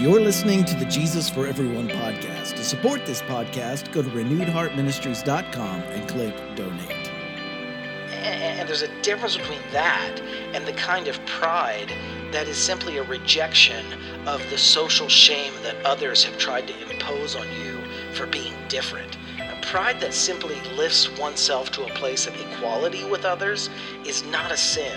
You're listening to the Jesus for Everyone podcast. To support this podcast, go to renewedheartministries.com and click donate. And, and there's a difference between that and the kind of pride that is simply a rejection of the social shame that others have tried to impose on you for being different. A pride that simply lifts oneself to a place of equality with others is not a sin.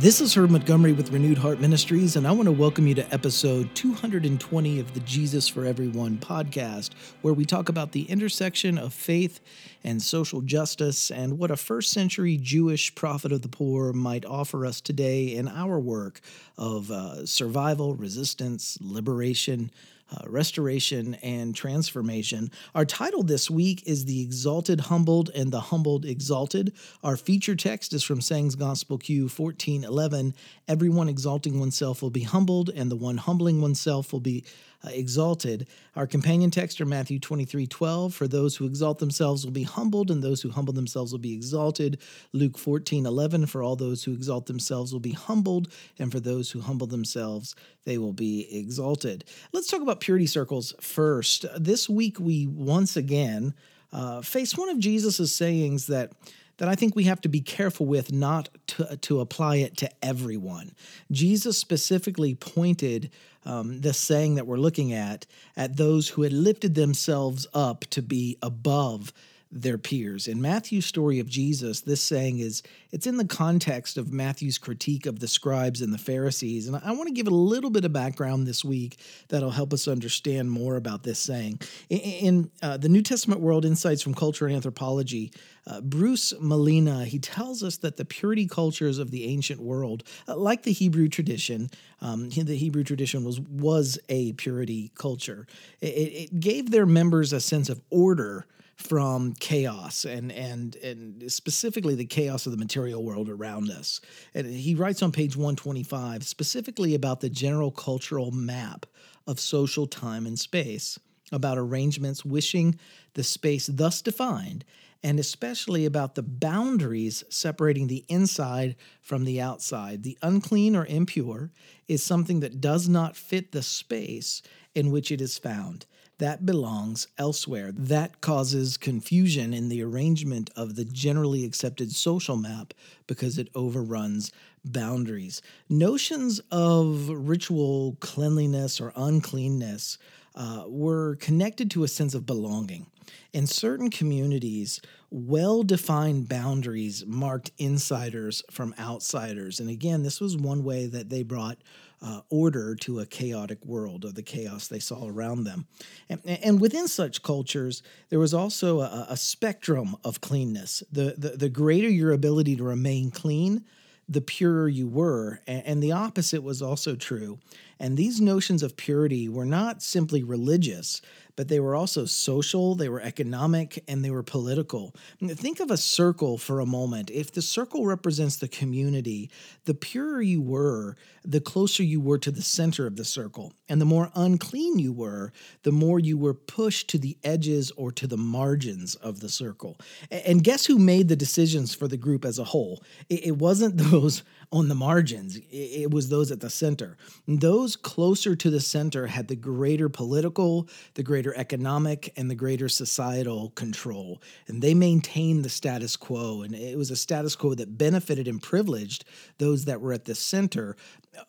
This is Herb Montgomery with Renewed Heart Ministries, and I want to welcome you to episode 220 of the Jesus for Everyone podcast, where we talk about the intersection of faith and social justice and what a first century Jewish prophet of the poor might offer us today in our work of uh, survival, resistance, liberation, uh, restoration and transformation. Our title this week is The Exalted Humbled and the Humbled Exalted. Our feature text is from Sayings Gospel Q 1411. Everyone exalting oneself will be humbled, and the one humbling oneself will be uh, exalted. Our companion text are Matthew 23 12. For those who exalt themselves will be humbled, and those who humble themselves will be exalted. Luke 14 11. For all those who exalt themselves will be humbled, and for those who humble themselves, they will be exalted. Let's talk about purity circles first. This week, we once again uh, face one of Jesus' sayings that that I think we have to be careful with not to, to apply it to everyone. Jesus specifically pointed um, the saying that we're looking at at those who had lifted themselves up to be above their peers. In Matthew's story of Jesus, this saying is it's in the context of Matthew's critique of the scribes and the Pharisees. And I want to give a little bit of background this week that'll help us understand more about this saying. In, in uh, the New Testament World Insights from Culture and Anthropology, uh, Bruce Malina, he tells us that the purity cultures of the ancient world, uh, like the Hebrew tradition, um, the Hebrew tradition was was a purity culture. It, it gave their members a sense of order from chaos and and and specifically the chaos of the material world around us. And he writes on page 125 specifically about the general cultural map of social time and space, about arrangements wishing the space thus defined, and especially about the boundaries separating the inside from the outside. The unclean or impure is something that does not fit the space in which it is found that belongs elsewhere. That causes confusion in the arrangement of the generally accepted social map because it overruns boundaries. Notions of ritual cleanliness or uncleanness uh, were connected to a sense of belonging. In certain communities, well defined boundaries marked insiders from outsiders. And again, this was one way that they brought uh, order to a chaotic world or the chaos they saw around them. And, and within such cultures, there was also a, a spectrum of cleanness. The, the, the greater your ability to remain clean, the purer you were. And the opposite was also true. And these notions of purity were not simply religious, but they were also social, they were economic, and they were political. Think of a circle for a moment. If the circle represents the community, the purer you were, the closer you were to the center of the circle. And the more unclean you were, the more you were pushed to the edges or to the margins of the circle. And guess who made the decisions for the group as a whole? It wasn't those on the margins, it was those at the center. those closer to the center had the greater political, the greater economic, and the greater societal control. And they maintained the status quo. And it was a status quo that benefited and privileged those that were at the center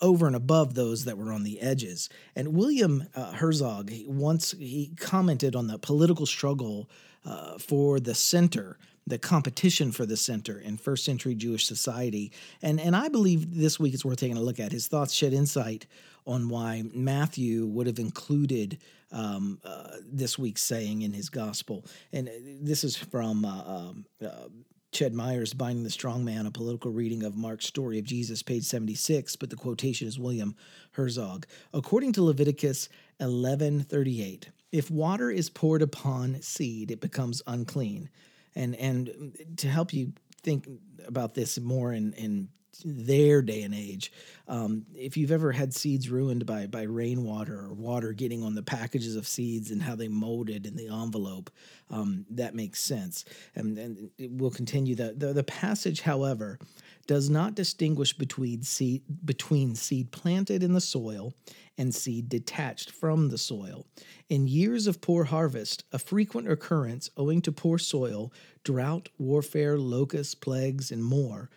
over and above those that were on the edges. And William uh, Herzog once he commented on the political struggle uh, for the center the competition for the center in first century Jewish society. And, and I believe this week it's worth taking a look at. His thoughts shed insight on why Matthew would have included um, uh, this week's saying in his gospel. And uh, this is from uh, um, uh, Ched Myers, Binding the Strong Man, a political reading of Mark's story of Jesus, page 76, but the quotation is William Herzog. According to Leviticus 11:38, if water is poured upon seed, it becomes unclean and and to help you think about this more in in their day and age. Um, if you've ever had seeds ruined by by rainwater or water getting on the packages of seeds and how they molded in the envelope, um, that makes sense. And, and we'll continue the, the the passage, however, does not distinguish between seed, between seed planted in the soil and seed detached from the soil. In years of poor harvest, a frequent occurrence owing to poor soil, drought, warfare, locusts, plagues, and more,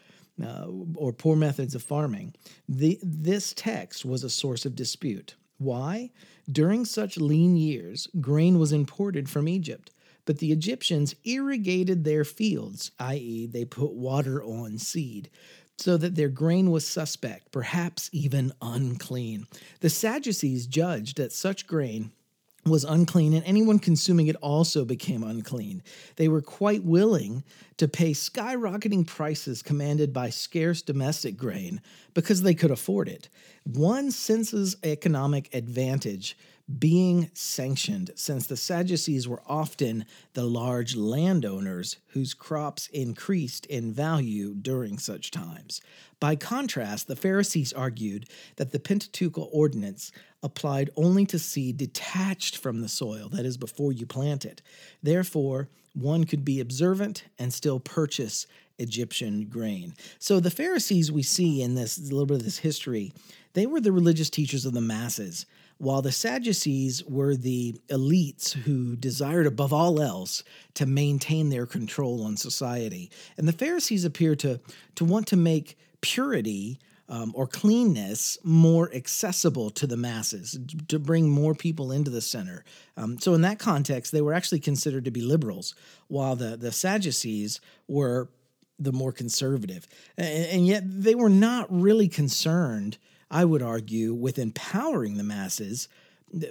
uh, or poor methods of farming, the, this text was a source of dispute. Why? During such lean years, grain was imported from Egypt, but the Egyptians irrigated their fields, i.e., they put water on seed, so that their grain was suspect, perhaps even unclean. The Sadducees judged that such grain was unclean, and anyone consuming it also became unclean. They were quite willing to pay skyrocketing prices commanded by scarce domestic grain because they could afford it. One senses economic advantage being sanctioned, since the Sadducees were often the large landowners whose crops increased in value during such times. By contrast, the Pharisees argued that the Pentateuchal ordinance applied only to seed detached from the soil, that is, before you plant it. Therefore, one could be observant and still purchase Egyptian grain. So the Pharisees we see in this little bit of this history, they were the religious teachers of the masses while the Sadducees were the elites who desired above all else to maintain their control on society. And the Pharisees appear to, to want to make purity um, or cleanness more accessible to the masses, to bring more people into the center. Um, so, in that context, they were actually considered to be liberals, while the, the Sadducees were the more conservative. And, and yet, they were not really concerned I would argue, with empowering the masses.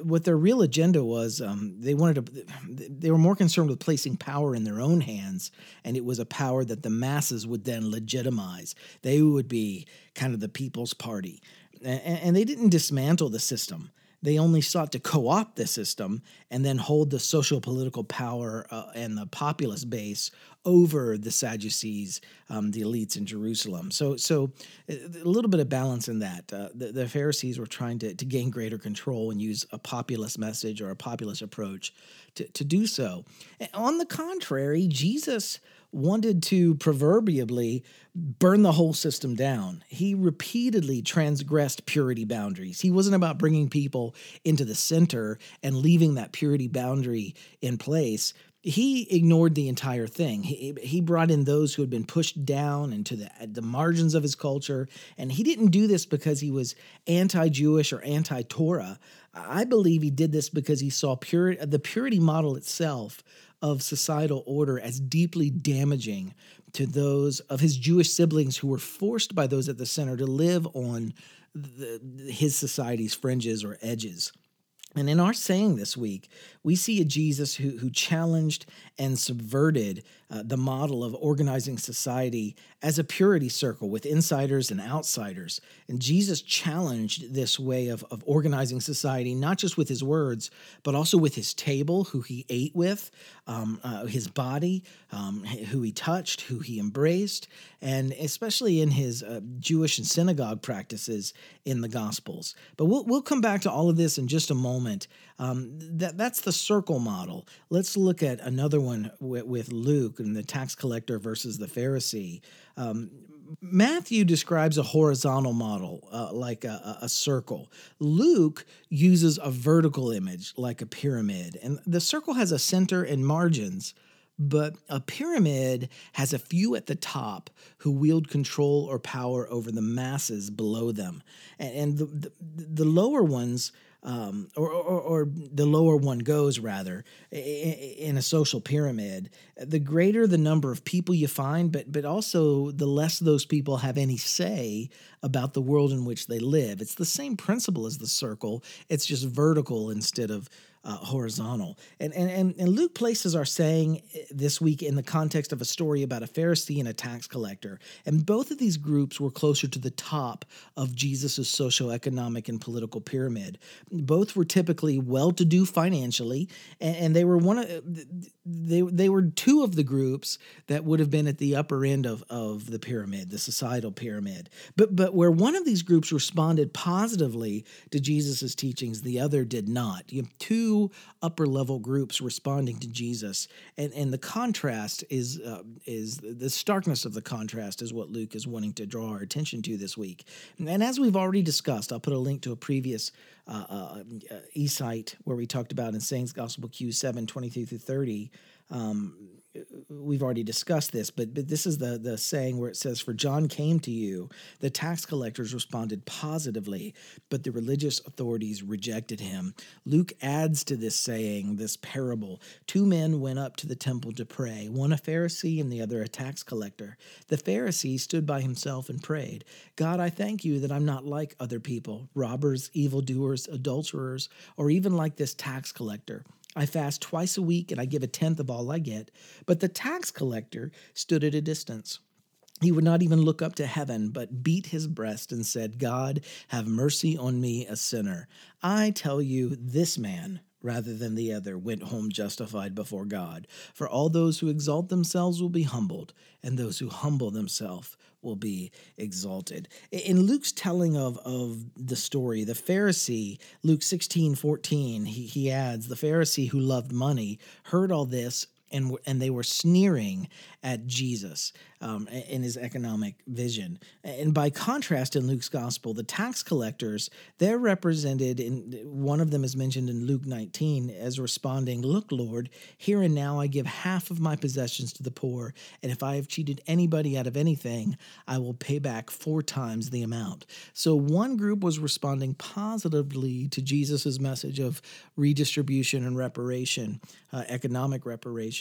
What their real agenda was, um, they wanted to. They were more concerned with placing power in their own hands, and it was a power that the masses would then legitimize. They would be kind of the people's party, and, and they didn't dismantle the system they only sought to co opt the system and then hold the social political power uh, and the populist base over the Sadducees, um, the elites in Jerusalem. So, so uh, a little bit of balance in that. Uh, the, the, Pharisees were trying to, to gain greater control and use a populist message or a populist approach to, to do so. On the contrary, Jesus wanted to proverbially burn the whole system down. He repeatedly transgressed purity boundaries. He wasn't about bringing people into the center and leaving that purity boundary in place. He ignored the entire thing. He, he brought in those who had been pushed down into the, the margins of his culture. And he didn't do this because he was anti Jewish or anti Torah. I believe he did this because he saw pure, the purity model itself of societal order as deeply damaging to those of his Jewish siblings who were forced by those at the center to live on the, his society's fringes or edges. And in our saying this week, we see a Jesus who, who challenged and subverted uh, the model of organizing society as a purity circle with insiders and outsiders. And Jesus challenged this way of, of organizing society, not just with his words, but also with his table, who he ate with, um, uh, his body, um, who he touched, who he embraced, and especially in his uh, Jewish and synagogue practices in the Gospels. But we'll, we'll come back to all of this in just a moment. Um, that, that's the circle model. Let's look at another one with, with Luke and the tax collector versus the Pharisee. Um, Matthew describes a horizontal model, uh, like a, a, circle. Luke uses a vertical image, like a pyramid. And the circle has a center and margins, but a pyramid has a few at the top who wield control or power over the masses below them. And, and the, the, the lower ones um, or, or, or, the lower one goes rather in a social pyramid, the greater the number of people you find, but but also the less those people have any say about the world in which they live. It's the same principle as the circle. It's just vertical instead of uh, horizontal. And, and, and Luke places our saying eh, this week in the context of a story about a Pharisee and a tax collector. And both of these groups were closer to the top of Jesus' socioeconomic and political pyramid. Both were typically well to do financially, and, and they were one of they, they were two of the groups that would have been at the upper end of, of the pyramid, the societal pyramid. But, but where one of these groups responded positively to Jesus' teachings, the other did not. You have two two upper level groups responding to Jesus, and and the contrast is uh, is the starkness of the contrast is what Luke is wanting to draw our attention to this week. And as we've already discussed, I'll put a link to a previous uh, uh, eSight where we talked about in Sayings Gospel Q seven twenty three through thirty. Um, we've already discussed this, but but this is the the saying where it says, "For John came to you." The tax collectors responded positively, but the religious authorities rejected him. Luke adds to this saying, this parable: Two men went up to the temple to pray, one a Pharisee and the other a tax collector. The Pharisee stood by himself and prayed, "God, I thank you that I'm not like other people, robbers, evildoers, adulterers, or even like this tax collector." I fast twice a week and I give a tenth of all I get. But the tax collector stood at a distance. He would not even look up to heaven, but beat his breast and said, God, have mercy on me, a sinner. I tell you, this man, rather than the other, went home justified before God. For all those who exalt themselves will be humbled, and those who humble themselves will be exalted. In Luke's telling of, of the story, the Pharisee, Luke 16, 14, he, he adds, the Pharisee who loved money heard all this and and they were sneering at Jesus um, in his economic vision. And by contrast, in Luke's gospel, the tax collectors they're represented in one of them is mentioned in Luke 19 as responding, "Look, Lord, here and now I give half of my possessions to the poor, and if I have cheated anybody out of anything, I will pay back four times the amount." So one group was responding positively to Jesus's message of redistribution and reparation, uh, economic reparation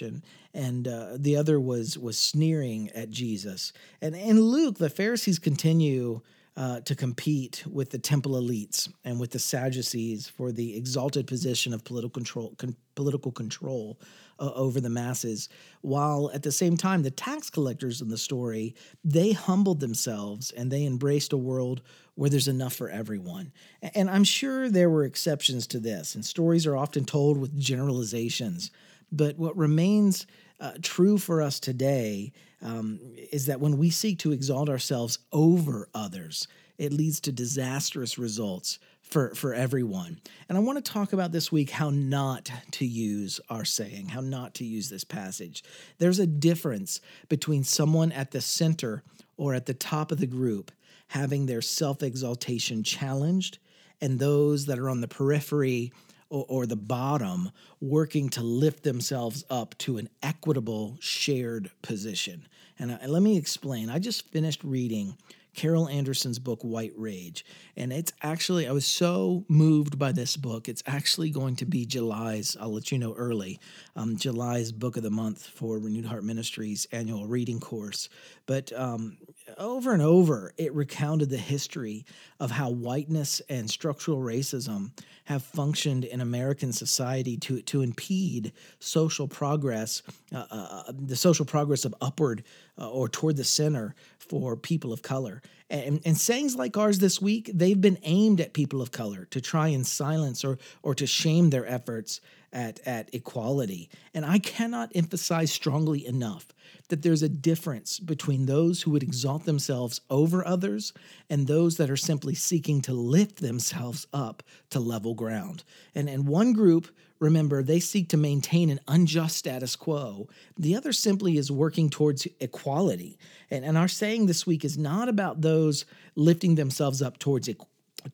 and uh, the other was was sneering at Jesus. And in Luke, the Pharisees continue uh, to compete with the temple elites and with the Sadducees for the exalted position of political control, con- political control uh, over the masses. While at the same time, the tax collectors in the story they humbled themselves and they embraced a world where there's enough for everyone. And I'm sure there were exceptions to this, and stories are often told with generalizations. But what remains uh, true for us today um, is that when we seek to exalt ourselves over others, it leads to disastrous results for, for everyone. And I want to talk about this week how not to use our saying, how not to use this passage. There's a difference between someone at the center or at the top of the group having their self exaltation challenged and those that are on the periphery or, or the bottom working to lift themselves up to an equitable shared position. And, uh, let me explain. I just finished reading Carol Anderson's book, White Rage. And it's actually, I was so moved by this book. It's actually going to be July's, I'll let you know early, um, July's book of the month for Renewed Heart Ministries annual reading course. But um, over and over, it recounted the history of how whiteness and structural racism have functioned in American society to, to impede social progress, uh, uh, uh the social progress of upward uh, or toward the center for people of color. And, and sayings like ours this week, they've been aimed at people of color to try and silence or, or to shame their efforts at, at equality. And I cannot emphasize strongly enough that there's a difference between those who would exalt themselves over others and those that are simply seeking to lift themselves up to level ground. And, and one group Remember, they seek to maintain an unjust status quo. The other simply is working towards equality. And, and our saying this week is not about those lifting themselves up towards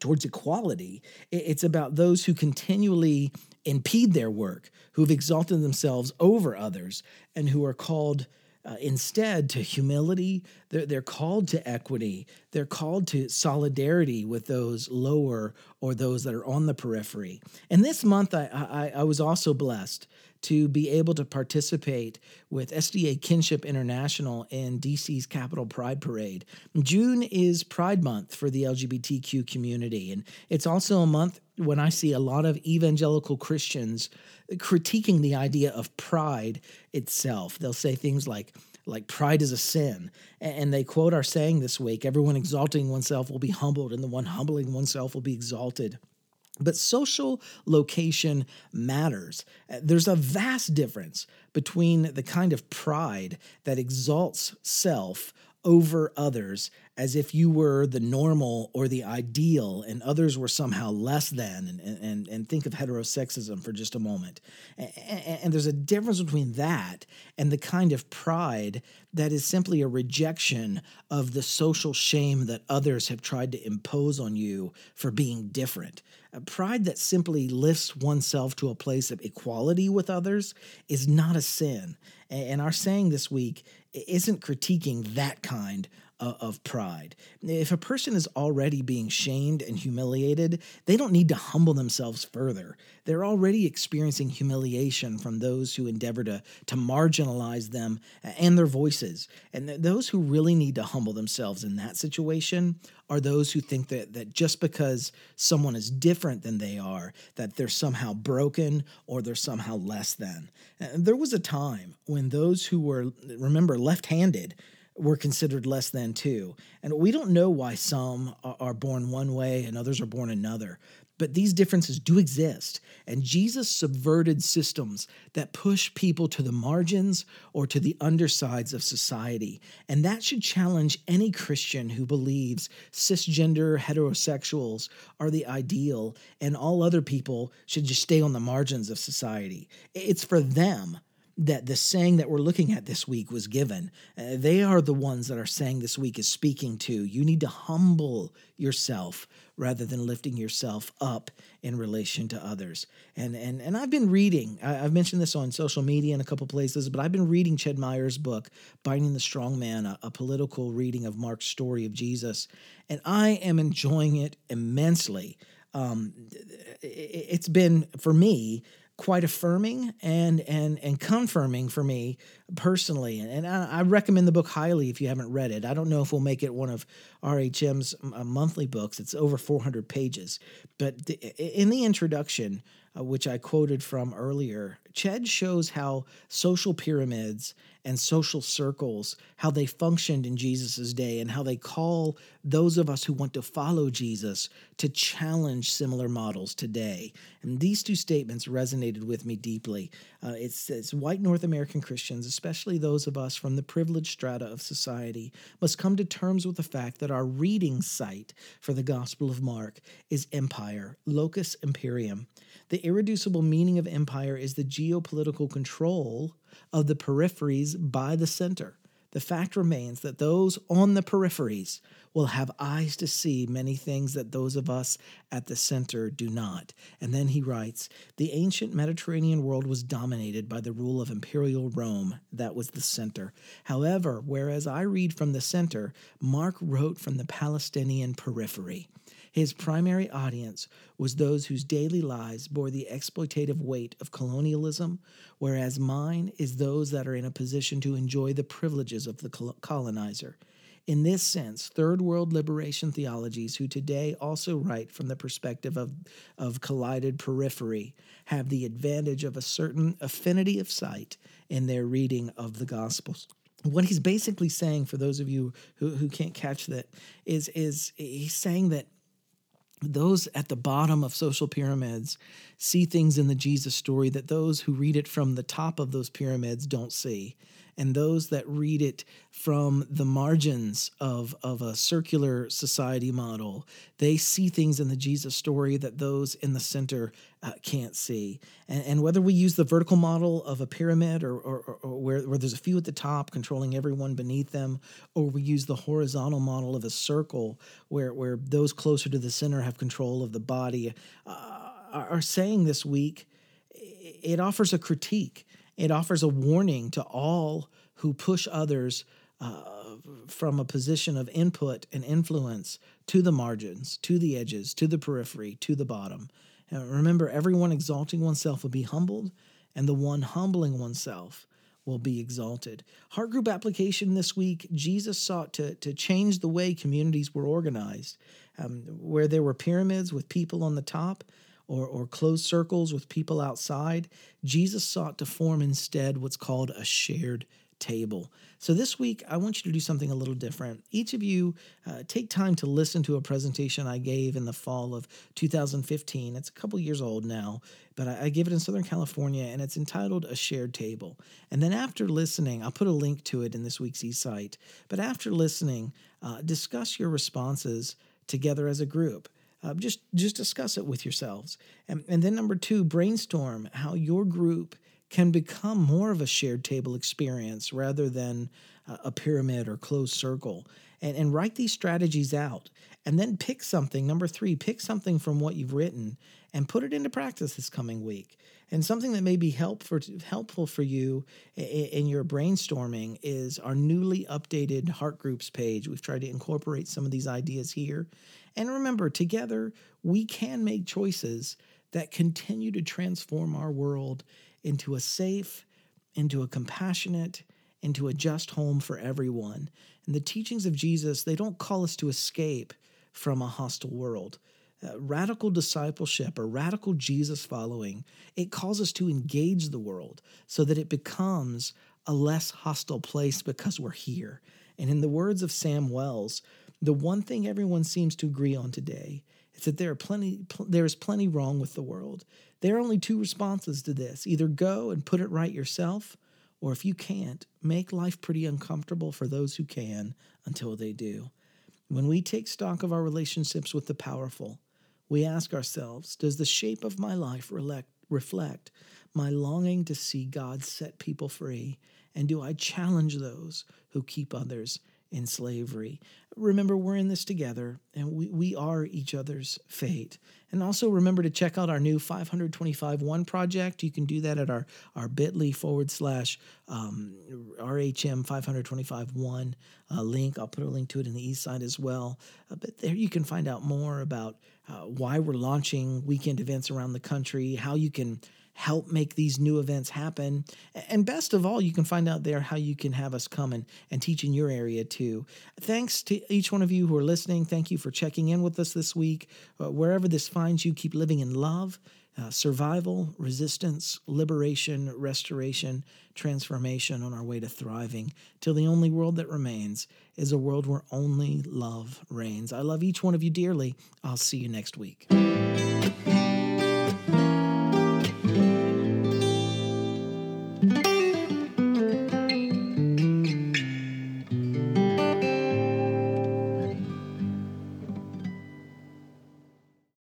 towards equality. It's about those who continually impede their work, who've exalted themselves over others, and who are called uh, instead to humility. They're, they're called to equity. They're called to solidarity with those lower or those that are on the periphery. And this month, I, I, I was also blessed to be able to participate with SDA Kinship International in DC's Capital Pride Parade. June is Pride Month for the LGBTQ community, and it's also a month when I see a lot of evangelical Christians critiquing the idea of pride itself. They'll say things like, like pride is a sin. And they quote our saying this week everyone exalting oneself will be humbled, and the one humbling oneself will be exalted. But social location matters. Uh, there's a vast difference between the kind of pride that exalts self over others as if you were the normal or the ideal and others were somehow less than and, and, and think of heterosexism for just a moment. And, and there's a difference between that and the kind of pride that is simply a rejection of the social shame that others have tried to impose on you for being different. A pride that simply lifts oneself to a place of equality with others is not a sin. And our saying this week isn't critiquing that kind Uh, of pride. If a person is already being shamed and humiliated, they don't need to humble themselves further. They're already experiencing humiliation from those who endeavor to, to marginalize them and their voices. And th- those who really need to humble themselves in that situation are those who think that, that just because someone is different than they are, that they're somehow broken or they're somehow less than. And there was a time when those who were, remember, left handed, were considered less than too. And we don't know why some are born one way and others are born another. But these differences do exist. And Jesus subverted systems that push people to the margins or to the undersides of society. And that should challenge any Christian who believes cisgender heterosexuals are the ideal and all other people should just stay on the margins of society. It's for them that the saying that we're looking at this week was given. Uh, they are the ones that our saying this week is speaking to. You need to humble yourself rather than lifting yourself up in relation to others. And and and I've been reading. I, have mentioned this on social media in a couple places, but I've been reading Ched Myers' book, Binding the Strong Man, a, a political reading of Mark's story of Jesus, and I am enjoying it immensely. Um, it's been for me quite affirming and and and confirming for me personally. And I, I, recommend the book highly if you haven't read it. I don't know if we'll make it one of rhm's uh, monthly books. It's over 400 pages. But the, in the introduction uh, which i quoted from earlier ched shows how social pyramids and social circles, how they functioned in Jesus' day, and how they call those of us who want to follow Jesus to challenge similar models today. And these two statements resonated with me deeply. Uh, it says white North American Christians, especially those of us from the privileged strata of society, must come to terms with the fact that our reading site for the Gospel of Mark is empire, locus imperium. The irreducible meaning of empire is the geopolitical control of the peripheries by the center. The fact remains that those on the peripheries will have eyes to see many things that those of us at the center do not. And then he writes The ancient Mediterranean world was dominated by the rule of imperial Rome. That was the center. However, whereas I read from the center, Mark wrote from the Palestinian periphery. His primary audience was those whose daily lives bore the exploitative weight of colonialism, whereas mine is those that are in a position to enjoy the privileges of the colonizer. In this sense, third world liberation theologies, who today also write from the perspective of, of collided periphery, have the advantage of a certain affinity of sight in their reading of the Gospels what he's basically saying for those of you who, who can't catch that is is he's saying that those at the bottom of social pyramids see things in the Jesus story that those who read it from the top of those pyramids don't see and those that read it from the margins of, of a circular society model, they see things in the Jesus story that those in the center uh, can't see. And, and, whether we use the vertical model of a pyramid or, or, or where, where there's a few at the top controlling everyone beneath them, or we use the horizontal model of a circle where, where those closer to the center have control of the body, uh, are saying this week, it offers a critique it offers a warning to all who push others uh, from a position of input and influence to the margins, to the edges, to the periphery, to the bottom. And remember, everyone exalting oneself will be humbled, and the one humbling oneself will be exalted. Heart group application this week Jesus sought to, to change the way communities were organized, um, where there were pyramids with people on the top or, or closed circles with people outside, Jesus sought to form instead what's called a shared table. So this week, I want you to do something a little different. Each of you uh, take time to listen to a presentation I gave in the fall of 2015. It's a couple years old now, but I, I gave it in Southern California, and it's entitled A Shared Table. And then after listening, I'll put a link to it in this week's eSight. But after listening, uh, discuss your responses together as a group. Uh, just just discuss it with yourselves, and, and then number two, brainstorm how your group can become more of a shared table experience rather than a pyramid or closed circle. And, and write these strategies out. And then pick something. Number three, pick something from what you've written and put it into practice this coming week. And something that may be help for, helpful for you in your brainstorming is our newly updated Heart Groups page. We've tried to incorporate some of these ideas here. And remember, together, we can make choices that continue to transform our world into a safe, into a compassionate, into a just home for everyone. And the teachings of Jesus, they don't call us to escape from a hostile world. Uh, radical discipleship or radical Jesus following, it calls us to engage the world so that it becomes a less hostile place because we're here. And in the words of Sam Wells, the one thing everyone seems to agree on today is that there are plenty pl- there is plenty wrong with the world. There are only two responses to this. Either go and put it right yourself, or if you can't, make life pretty uncomfortable for those who can until they do. When we take stock of our relationships with the powerful, we ask ourselves Does the shape of my life reflect, my longing to see God set people free? And do I challenge those who keep others in slavery. Remember, we're in this together and we, we are each other's fate. And also remember to check out our new 525 1 project. You can do that at our, our bit.ly forward slash um, RHM 525 1 uh, link. I'll put a link to it in the eSight as well. Uh, but there you can find out more about uh, why we're launching weekend events around the country, how you can help make these new events happen. And best of all, you can find out there how you can have us come and, and teach in your area too. Thanks to each one of you who are listening. Thank you for checking in with us this week. Uh, wherever this finds you, keep living in love. Uh, survival, resistance, liberation, restoration, transformation on our way to thriving, till the only world that remains is a world where only love reigns. I love each one of you dearly. I'll see you next week.